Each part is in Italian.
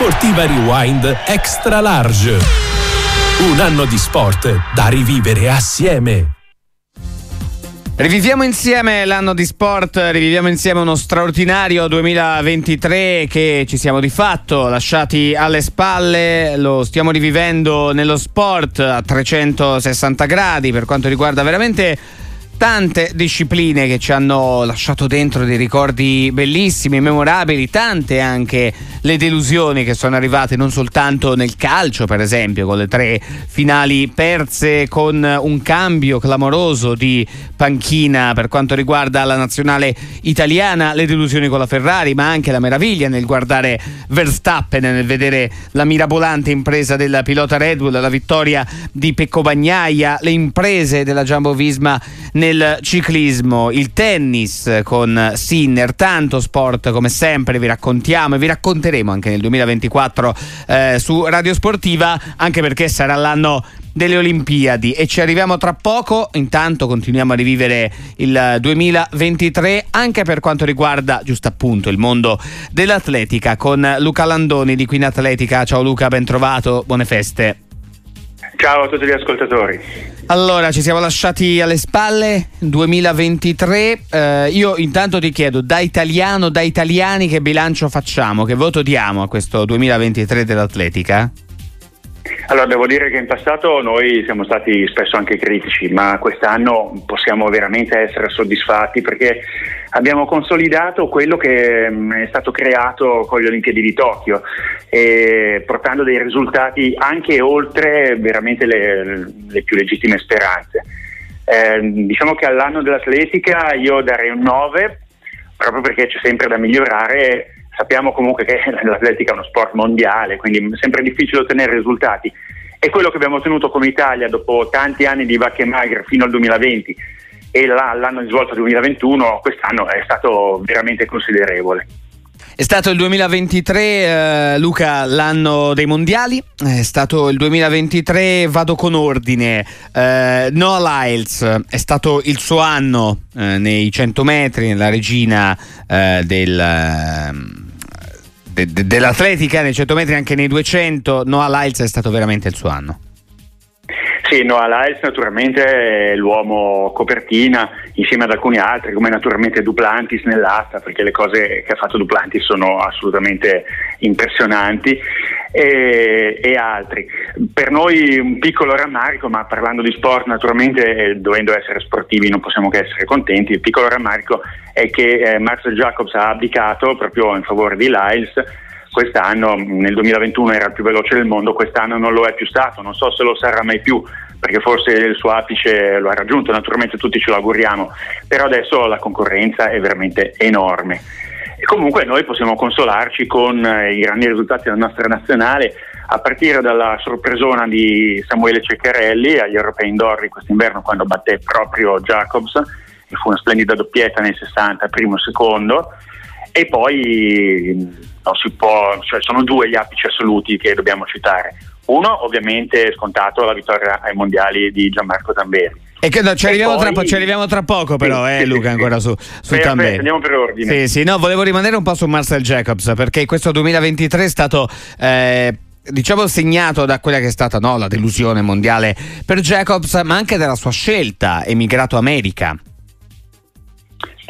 Sportiva Rewind Extra Large. Un anno di sport da rivivere assieme. Riviviamo insieme l'anno di sport, riviviamo insieme uno straordinario 2023 che ci siamo di fatto lasciati alle spalle, lo stiamo rivivendo nello sport a 360 gradi per quanto riguarda veramente tante discipline che ci hanno lasciato dentro dei ricordi bellissimi, memorabili, tante anche le delusioni che sono arrivate non soltanto nel calcio, per esempio, con le tre finali perse con un cambio clamoroso di panchina per quanto riguarda la nazionale italiana, le delusioni con la Ferrari, ma anche la meraviglia nel guardare Verstappen, nel vedere la mirabolante impresa del pilota Red Bull, la vittoria di Pecco Bagnaia, le imprese della Jumbo Visma nel nel ciclismo, il tennis con Sinner, tanto sport come sempre vi raccontiamo e vi racconteremo anche nel 2024 eh, su Radio Sportiva, anche perché sarà l'anno delle Olimpiadi e ci arriviamo tra poco. Intanto continuiamo a rivivere il 2023 anche per quanto riguarda giusto appunto il mondo dell'atletica con Luca Landoni di Queen Atletica. Ciao Luca, ben trovato, buone feste. Ciao a tutti gli ascoltatori. Allora, ci siamo lasciati alle spalle 2023. Eh, io intanto ti chiedo, da italiano, da italiani, che bilancio facciamo? Che voto diamo a questo 2023 dell'atletica? Allora, devo dire che in passato noi siamo stati spesso anche critici, ma quest'anno possiamo veramente essere soddisfatti perché abbiamo consolidato quello che mm, è stato creato con le Olimpiadi di Tokyo, portando dei risultati anche oltre veramente le, le più legittime speranze. Eh, diciamo che all'anno dell'atletica io darei un 9, proprio perché c'è sempre da migliorare Sappiamo comunque che l'atletica è uno sport mondiale, quindi è sempre difficile ottenere risultati. E quello che abbiamo ottenuto come Italia dopo tanti anni di vacche magre fino al 2020 e l'anno di svolta 2021, quest'anno è stato veramente considerevole. È stato il 2023, eh, Luca, l'anno dei mondiali. È stato il 2023, vado con ordine. Eh, Noah Lyles è stato il suo anno eh, nei 100 metri, nella regina eh, del ehm, de, de, dell'atletica nei 100 metri anche nei 200 Noah Lyles è stato veramente il suo anno sì, Noah Lyles naturalmente è l'uomo copertina insieme ad alcuni altri come naturalmente Duplantis nell'asta perché le cose che ha fatto Duplantis sono assolutamente impressionanti e, e, altri. Per noi un piccolo rammarico, ma parlando di sport naturalmente dovendo essere sportivi non possiamo che essere contenti, il piccolo rammarico è che eh, Marcel Jacobs ha abdicato proprio in favore di Lyles quest'anno, nel 2021 era il più veloce del mondo, quest'anno non lo è più stato, non so se lo sarà mai più, perché forse il suo apice lo ha raggiunto, naturalmente tutti ce lo auguriamo, però adesso la concorrenza è veramente enorme. E comunque noi possiamo consolarci con eh, i grandi risultati della nostra nazionale, a partire dalla sorpresona di Samuele Ceccarelli agli Europei Indoor quest'inverno quando batté proprio Jacobs, e fu una splendida doppietta nei 60, primo e secondo, e poi non si può, cioè sono due gli apici assoluti che dobbiamo citare. Uno, ovviamente, scontato la vittoria ai mondiali di Gianmarco Tamberi. E che, no, ci, arriviamo poi... tra, ci, arriviamo tra, poco, però, sì, eh, sì, Luca, sì, ancora su, su Tamberi. Andiamo per ordine. Sì, sì, no, volevo rimanere un po' su Marcel Jacobs, perché questo 2023 è stato. Eh, diciamo segnato da quella che è stata no, la delusione mondiale per Jacobs, ma anche dalla sua scelta, emigrato America.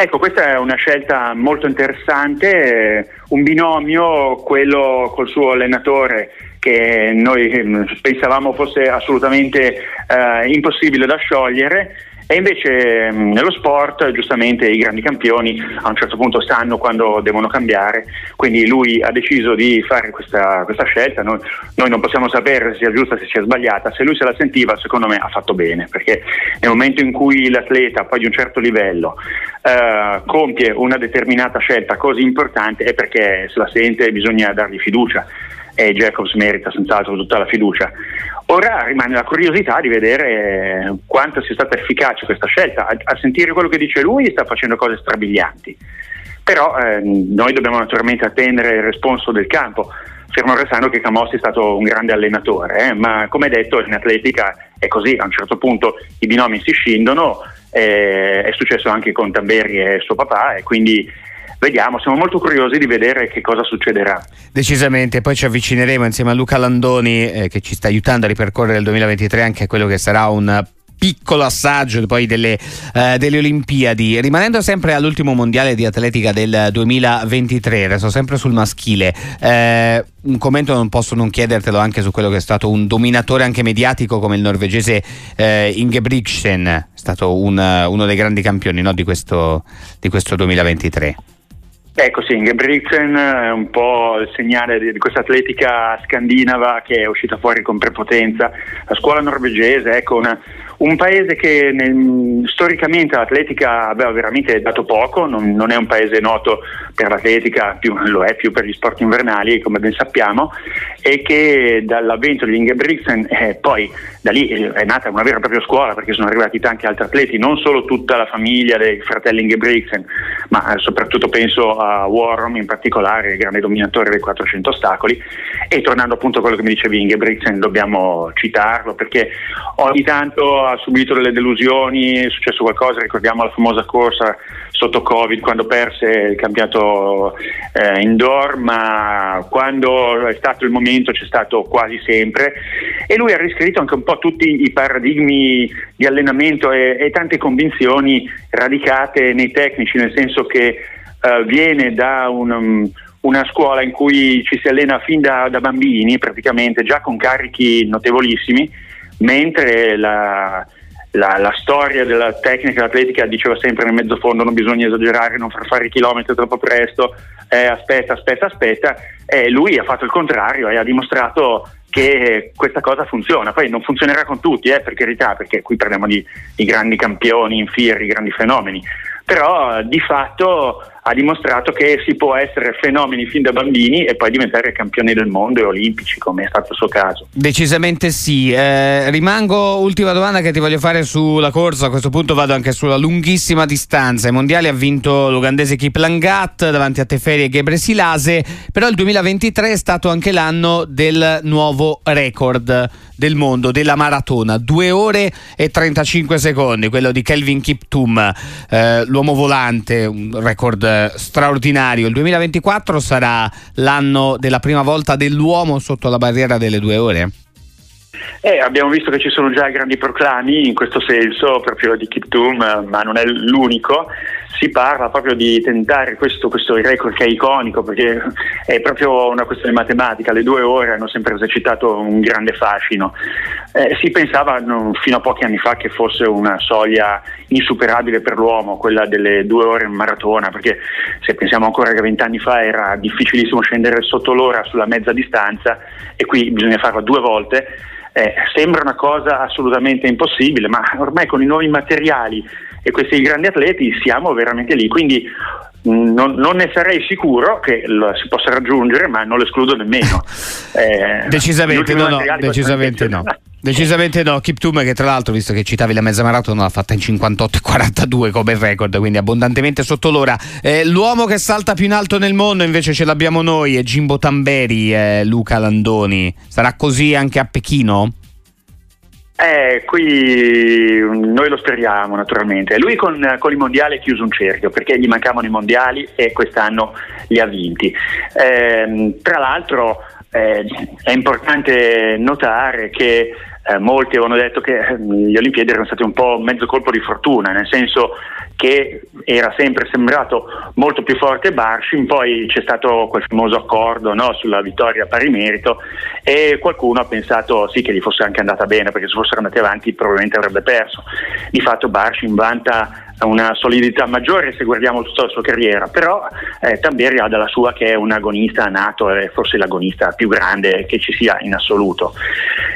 Ecco, questa è una scelta molto interessante, un binomio, quello col suo allenatore che noi mm, pensavamo fosse assolutamente eh, impossibile da sciogliere e invece mm, nello sport giustamente i grandi campioni a un certo punto sanno quando devono cambiare, quindi lui ha deciso di fare questa, questa scelta, noi, noi, non possiamo sapere se sia giusta, se sia sbagliata, se lui se la sentiva secondo me ha fatto bene, perché nel momento in cui l'atleta poi di un certo livello eh, compie una determinata scelta così importante è perché se la sente bisogna dargli fiducia e Jacobs merita senz'altro tutta la fiducia. Ora rimane la curiosità di vedere quanto sia stata efficace questa scelta. A, a sentire quello che dice lui sta facendo cose strabilianti, però eh, noi dobbiamo naturalmente attendere il responso del campo, fermo restando che Camossi è stato un grande allenatore, eh, ma come detto in atletica è così, a un certo punto i binomi si scindono, eh, è successo anche con Tamberi e suo papà e quindi vediamo, siamo molto curiosi di vedere che cosa succederà. Decisamente, poi ci avvicineremo insieme a Luca Landoni eh, che ci sta aiutando a ripercorrere il 2023 anche a quello che sarà un piccolo assaggio poi delle, eh, delle, Olimpiadi. Rimanendo sempre all'ultimo mondiale di atletica del 2023, resto sempre sul maschile. Eh, un commento non posso non chiedertelo anche su quello che è stato un dominatore anche mediatico come il norvegese eh, Ingebrigtsen, è stato un, uno dei grandi campioni no, di, questo, di questo 2023. Ecco sì, Ingebrigtsen è un po' il segnale di, questa atletica scandinava che è uscita fuori con prepotenza. La scuola norvegese, ecco, una, un paese che nel, storicamente l'atletica aveva veramente dato poco, non, non, è un paese noto per l'atletica, più, lo è più per gli sport invernali, come ben sappiamo, e che dall'avvento di Ingebrigtsen eh, poi da lì è nata una vera e propria scuola perché sono arrivati tanti altri atleti, non solo tutta la famiglia dei fratelli Ingebrigtsen, ma eh, soprattutto penso a Warhol in particolare, il grande dominatore dei 400 ostacoli. E tornando appunto a quello che mi dicevi Ingebrigtsen, dobbiamo citarlo perché ogni tanto ha subito delle delusioni, è successo qualcosa, ricordiamo la famosa corsa sotto Covid quando perse il campionato eh, indoor, ma quando è stato il momento c'è stato quasi sempre. E lui ha riscritto anche un po' tutti i paradigmi di allenamento e, e tante convinzioni radicate nei tecnici, nel senso che eh, viene da un, um, una scuola in cui ci si allena fin da, da bambini, praticamente già con carichi notevolissimi, mentre la, la, la, storia della tecnica atletica diceva sempre nel mezzo fondo non bisogna esagerare, non far fare i chilometri troppo presto, eh, aspetta, aspetta, aspetta, e lui ha fatto il contrario e ha dimostrato che questa cosa funziona. Poi non funzionerà con tutti, eh, per carità, perché qui parliamo di, di grandi campioni in fieri, grandi fenomeni, però di fatto ha dimostrato che si può essere fenomeni fin da bambini e poi diventare campioni del mondo e olimpici, come è stato il suo caso. Decisamente sì. Eh, rimango, ultima domanda che ti voglio fare sulla corsa, a questo punto vado anche sulla lunghissima distanza. I mondiali ha vinto l'ugandese Kiplangat davanti a Teferi e Gebre Silase, però il 2023 è stato anche l'anno del nuovo record del mondo della maratona, 2 ore e 35 secondi, quello di Kelvin Kiptum, eh, l'uomo volante, un record straordinario. Il 2024 sarà l'anno della prima volta dell'uomo sotto la barriera delle due ore? Eh, abbiamo visto che ci sono già grandi proclami in questo senso, proprio di Kiptum, ma non è l'unico si parla proprio di tentare questo, questo, record che è iconico perché è proprio una questione matematica, le due ore hanno sempre esercitato un grande fascino. Eh, si pensava no, fino a pochi anni fa che fosse una soglia insuperabile per l'uomo, quella delle due ore in maratona, perché se pensiamo ancora che vent'anni fa era difficilissimo scendere sotto l'ora sulla mezza distanza e qui bisogna farlo due volte. Eh, sembra una cosa assolutamente impossibile, ma ormai con i nuovi materiali e questi grandi atleti siamo veramente lì, quindi non, non, ne sarei sicuro che lo, si possa raggiungere, ma non lo escludo nemmeno. Eh, decisamente no, no decisamente no. Decisamente no, Kiptum che tra l'altro visto che citavi la mezza maratona l'ha fatta in 58 e 42 come record, quindi abbondantemente sotto l'ora. Eh, l'uomo che salta più in alto nel mondo invece ce l'abbiamo noi, è Jimbo Tamberi, eh, Luca Landoni. Sarà così anche a Pechino? Eh, qui noi lo speriamo naturalmente. Lui con, con, i mondiali ha chiuso un cerchio perché gli mancavano i mondiali e quest'anno li ha vinti. Eh, tra l'altro eh, è importante notare che eh, molti avevano detto che gli Olimpiadi erano stati un po' mezzo colpo di fortuna, nel senso che era sempre sembrato molto più forte Barshin, poi c'è stato quel famoso accordo no, sulla vittoria a pari merito e qualcuno ha pensato sì che gli fosse anche andata bene perché se fossero andati avanti probabilmente avrebbe perso. Di fatto Barshin vanta una solidità maggiore se guardiamo tutta la sua carriera, però eh, Tamberi ha dalla sua che è un agonista nato, è forse l'agonista più grande che ci sia in assoluto.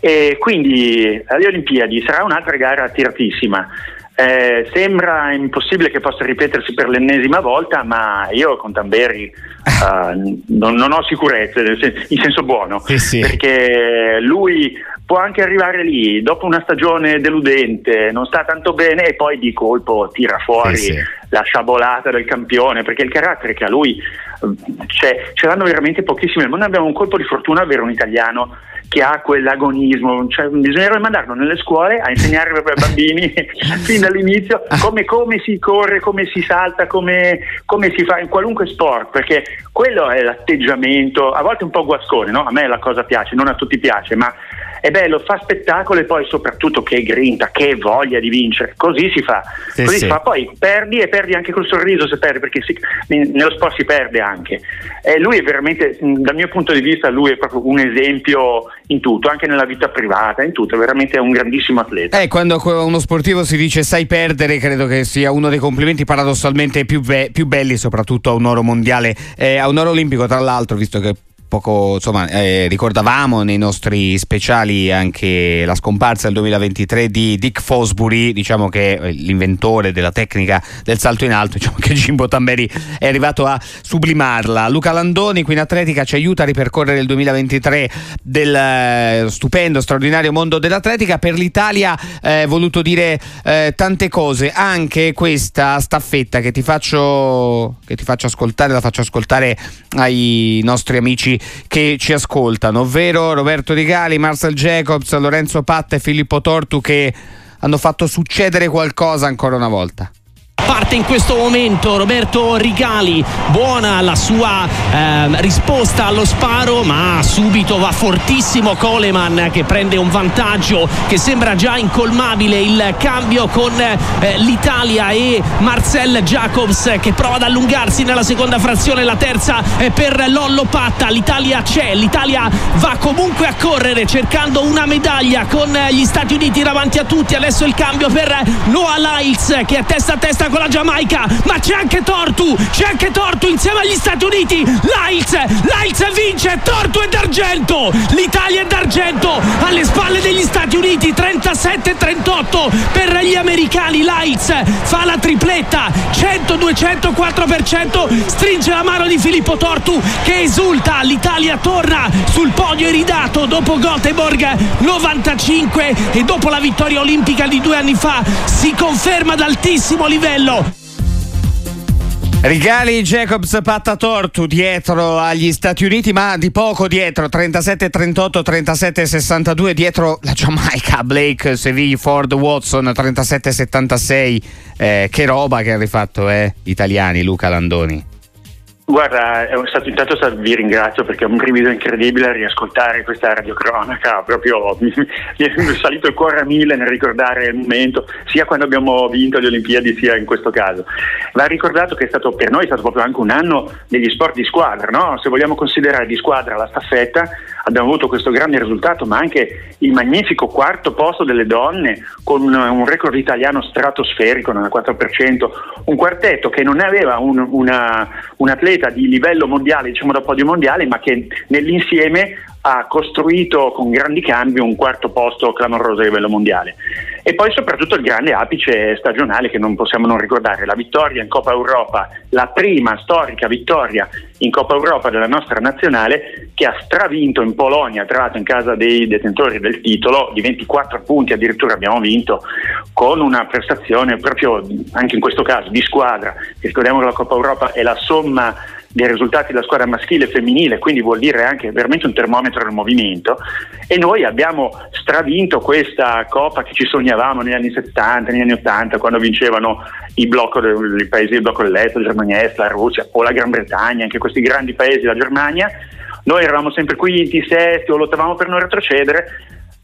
E quindi alle Olimpiadi sarà un'altra gara tiratissima. Eh, sembra impossibile che possa ripetersi per l'ennesima volta, ma io con Tamberi uh, non, non, ho sicurezze, in senso buono, sì, sì. perché lui può anche arrivare lì dopo una stagione deludente, non sta tanto bene e poi di colpo tira fuori sì, la sciabolata del campione, perché il carattere che ha lui cioè, ce l'hanno veramente pochissimi. Noi abbiamo un colpo di fortuna avere un italiano che ha quell'agonismo, cioè, bisognerebbe mandarlo nelle scuole a insegnare ai bambini fin dall'inizio come, come, si corre, come si salta, come, come, si fa in qualunque sport, perché quello è l'atteggiamento, a volte un po' guascone, no? a me la cosa piace, non a tutti piace, ma è bello, fa spettacolo e poi soprattutto che grinta, che voglia di vincere, così si fa, sì, così sì. si fa. poi perdi e perdi anche col sorriso se perdi, perché si, nello sport si perde anche. Eh, lui è veramente, dal mio punto di vista, lui è proprio un esempio in tutto, anche nella vita privata, in tutto, veramente è un grandissimo atleta. Eh, quando uno sportivo si dice sai perdere, credo che sia uno dei complimenti paradossalmente più, be- più belli, soprattutto a un oro mondiale, eh, a un oro olimpico tra l'altro, visto che poco insomma, eh, ricordavamo nei nostri speciali anche la scomparsa nel 2023 di Dick Fosbury, diciamo che eh, l'inventore della tecnica del salto in alto, diciamo che Jimbo Tamberi è arrivato a sublimarla. Luca Landoni qui in atletica ci aiuta a ripercorrere il 2023 del eh, stupendo, straordinario mondo dell'atletica. Per l'Italia eh, voluto dire eh, tante cose, anche questa staffetta che ti, faccio, che ti faccio ascoltare, la faccio ascoltare ai nostri amici che ci ascoltano, ovvero Roberto Rigali, Marcel Jacobs, Lorenzo Patta e Filippo Tortu che hanno fatto succedere qualcosa ancora una volta. Parte in questo momento Roberto Rigali, buona la sua eh, risposta allo sparo, ma subito va fortissimo Coleman che prende un vantaggio che sembra già incolmabile. Il cambio con eh, l'Italia e Marcel Jacobs che prova ad allungarsi nella seconda frazione, la terza è per Lollo Patta. L'Italia c'è, l'Italia va comunque a correre cercando una medaglia con gli Stati Uniti davanti a tutti. Adesso il cambio per Noah Lyles che è testa a testa con la Giamaica, ma c'è anche Tortu, c'è anche Tortu insieme agli Stati Uniti. Liles, Liles vince, Tortu è d'argento. L'Italia è d'argento alle spalle degli Stati Uniti, 37-38 per gli americani. Liles fa la tripletta, 100-204%, stringe la mano di Filippo Tortu che esulta. L'Italia torna sul podio iridato dopo Göteborg 95 e dopo la vittoria olimpica di due anni fa si conferma ad altissimo livello bello! Rigali Jacobs patta tortu dietro agli Stati Uniti, ma di poco dietro, 37-38, 37-62, dietro la Giamaica, Blake, Seville, Ford, Watson, 37-76. Eh, che roba che ha rifatto, eh, italiani, Luca Landoni. Guarda, è stato, intanto vi ringrazio perché è un brivido incredibile riascoltare questa radiocronaca, proprio mi, mi è salito il cuore a mille nel ricordare il momento, sia quando abbiamo vinto le Olimpiadi sia in questo caso. Va ricordato che stato, per noi è stato proprio anche un anno degli sport di squadra, no? se vogliamo considerare di squadra la staffetta abbiamo avuto questo grande risultato, ma anche il magnifico quarto posto delle donne con un record italiano stratosferico, 94%, un quartetto che non aveva un, una, un atleta di livello mondiale, diciamo da podio mondiale, ma che nell'insieme ha costruito con grandi cambi un quarto posto clamoroso a livello mondiale. E poi soprattutto il grande apice stagionale che non possiamo non ricordare, la vittoria in Coppa Europa, la prima storica vittoria in Coppa Europa della nostra nazionale che ha stravinto in Polonia, tra l'altro in casa dei detentori del titolo, di 24 punti addirittura abbiamo vinto, con una prestazione proprio anche in questo caso di squadra, ricordiamo che la Coppa Europa è la somma dei risultati della squadra maschile e femminile, quindi vuol dire anche veramente un termometro del movimento e noi abbiamo stravinto questa coppa che ci sognavamo negli anni 70, negli anni 80 quando vincevano i, blocco, i paesi del blocco dell'Est, la Germania Est, la Russia o la Gran Bretagna, anche questi grandi paesi, la Germania. Noi eravamo sempre quinti, sesti o lottavamo per non retrocedere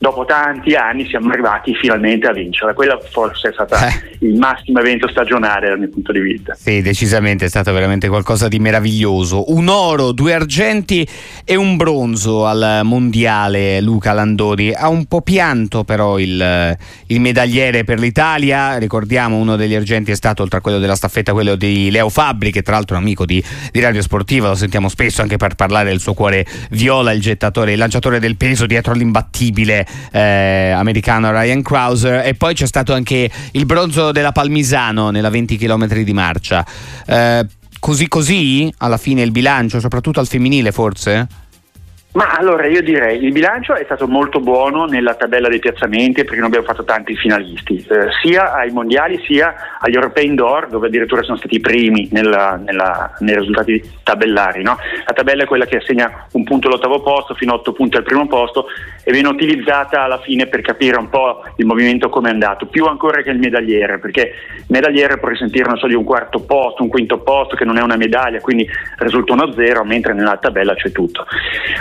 dopo tanti anni siamo arrivati finalmente a vincere. Quella forse è stata eh. il massimo evento stagionale dal mio punto di vista. Sì, decisamente è stato veramente qualcosa di meraviglioso. Un oro, due argenti e un bronzo al mondiale Luca Landoni. Ha un po' pianto però il, il medagliere per l'Italia. Ricordiamo uno degli argenti è stato, oltre a quello della staffetta, quello di Leo Fabri, che tra l'altro è un amico di, di Radio Sportiva, lo sentiamo spesso anche per parlare del suo cuore viola, il gettatore, il lanciatore del peso dietro all'imbattibile eh, americano Ryan Krauser e poi c'è stato anche il bronzo della Palmisano nella 20 km di marcia. Eh, così così alla fine il bilancio, soprattutto al femminile forse? Ma allora io direi il bilancio è stato molto buono nella tabella dei piazzamenti perché noi abbiamo fatto tanti finalisti, eh, sia ai mondiali sia agli europei indoor dove addirittura sono stati i primi nella, nella, nei risultati tabellari. No? La tabella è quella che assegna un punto all'ottavo posto fino a otto punti al primo posto e viene utilizzata alla fine per capire un po' il movimento come è andato, più ancora che il medagliere perché il medagliere può risentire non so di un quarto posto, un quinto posto che non è una medaglia quindi risulta uno zero mentre nella tabella c'è tutto.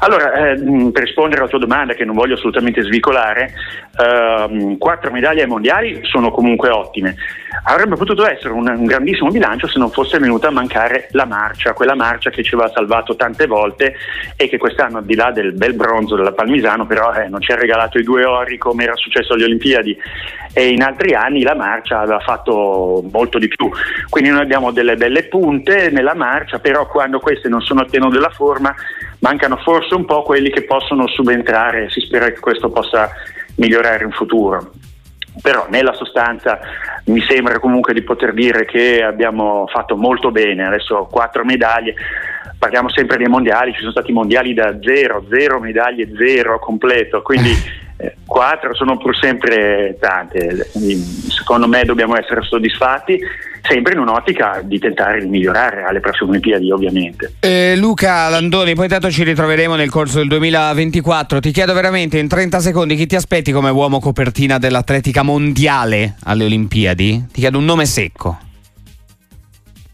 Allora, allora, eh, per rispondere alla tua domanda, che non voglio assolutamente svicolare, ehm, quattro medaglie mondiali sono comunque ottime. Avrebbe potuto essere un, un, grandissimo bilancio se non fosse venuta a mancare la marcia, quella marcia che ci aveva salvato tante volte e che quest'anno, al di là del bel bronzo della Palmisano, però eh, non ci ha regalato i due ori come era successo alle Olimpiadi e in altri anni la marcia aveva fatto molto di più. Quindi noi abbiamo delle belle punte nella marcia, però quando queste non sono a pieno della forma mancano forse un po' quelli che possono subentrare, si spera che questo possa migliorare in futuro. Però nella sostanza mi sembra comunque di poter dire che abbiamo fatto molto bene, adesso quattro medaglie, parliamo sempre dei mondiali, ci sono stati mondiali da zero, zero medaglie, zero completo, quindi eh, quattro sono pur sempre tante, secondo me dobbiamo essere soddisfatti sempre in un'ottica di tentare di migliorare alle prossime Olimpiadi ovviamente. Eh, Luca Landoni, poi tanto ci ritroveremo nel corso del 2024, ti chiedo veramente in 30 secondi chi ti aspetti come uomo copertina dell'atletica mondiale alle Olimpiadi? Ti chiedo un nome secco.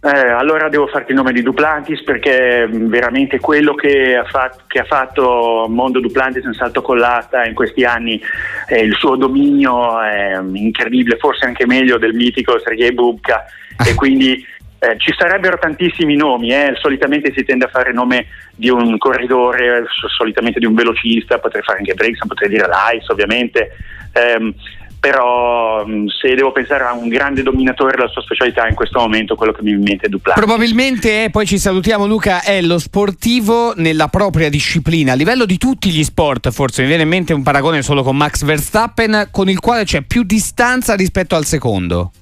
Eh, allora devo farti il nome di Duplantis perché mm, veramente quello che ha, fatto, che ha fatto Mondo Duplantis in salto con l'asta in questi anni, eh, il suo dominio è mm, incredibile, forse anche meglio del mitico Sergei Bubka e quindi eh, ci sarebbero tantissimi nomi, eh. solitamente si tende a fare il nome di un corridore, solitamente di un velocista, potrei fare anche Briggs, potrei dire Lice ovviamente. Eh, però mm, se devo pensare a un grande dominatore della sua specialità in questo momento quello che mi viene in mente è Duplantis probabilmente poi ci salutiamo Luca è lo sportivo nella propria disciplina. A livello di tutti gli sport forse mi viene in mente un paragone solo con Max Verstappen con il quale c'è più distanza rispetto al secondo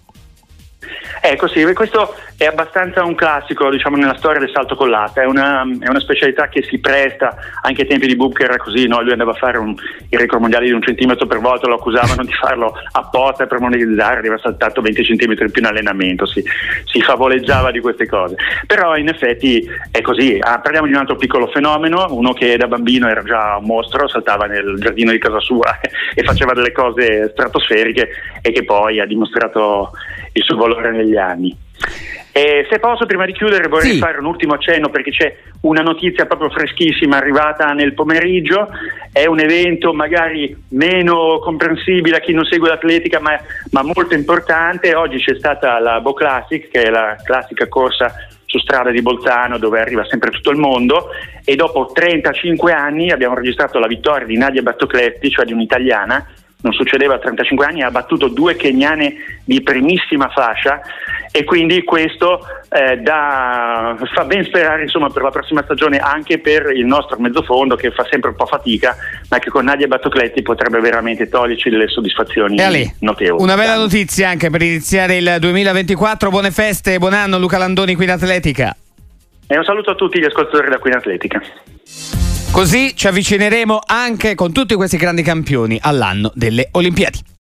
Ecco sì, questo è abbastanza un classico diciamo, nella storia del salto con l'asta, è una, è una, specialità che si presta, anche ai tempi di Booker era così, no? lui andava a fare un, il record mondiale di un centimetro per volta, lo accusavano di farlo apposta per monetizzare, aveva saltato 20 centimetri in più in allenamento, si, si, favoleggiava di queste cose, però in effetti è così, ah, parliamo di un altro piccolo fenomeno, uno che da bambino era già un mostro, saltava nel giardino di casa sua e faceva delle cose stratosferiche e che poi ha dimostrato il suo valore negli anni. E se posso, prima di chiudere, vorrei sì. fare un ultimo accenno perché c'è una notizia proprio freschissima arrivata nel pomeriggio. È un evento magari meno comprensibile a chi non segue l'atletica, ma, ma molto importante. Oggi c'è stata la Bo Classic, che è la classica corsa su strada di Bolzano dove arriva sempre tutto il mondo e dopo 35 anni abbiamo registrato la vittoria di Nadia Battocletti, cioè di un'italiana non succedeva a 35 anni, ha battuto due keniane di primissima fascia e quindi questo eh, da, fa ben sperare insomma, per la prossima stagione anche per il nostro mezzofondo che fa sempre un po' fatica ma che con Nadia Battocletti potrebbe veramente toglierci delle soddisfazioni notevoli. Una bella notizia anche per iniziare il 2024, buone feste e buon anno Luca Landoni qui in Atletica. E un saluto a tutti gli ascoltatori da qui in Atletica. Così ci avvicineremo anche con tutti questi grandi campioni all'anno delle Olimpiadi.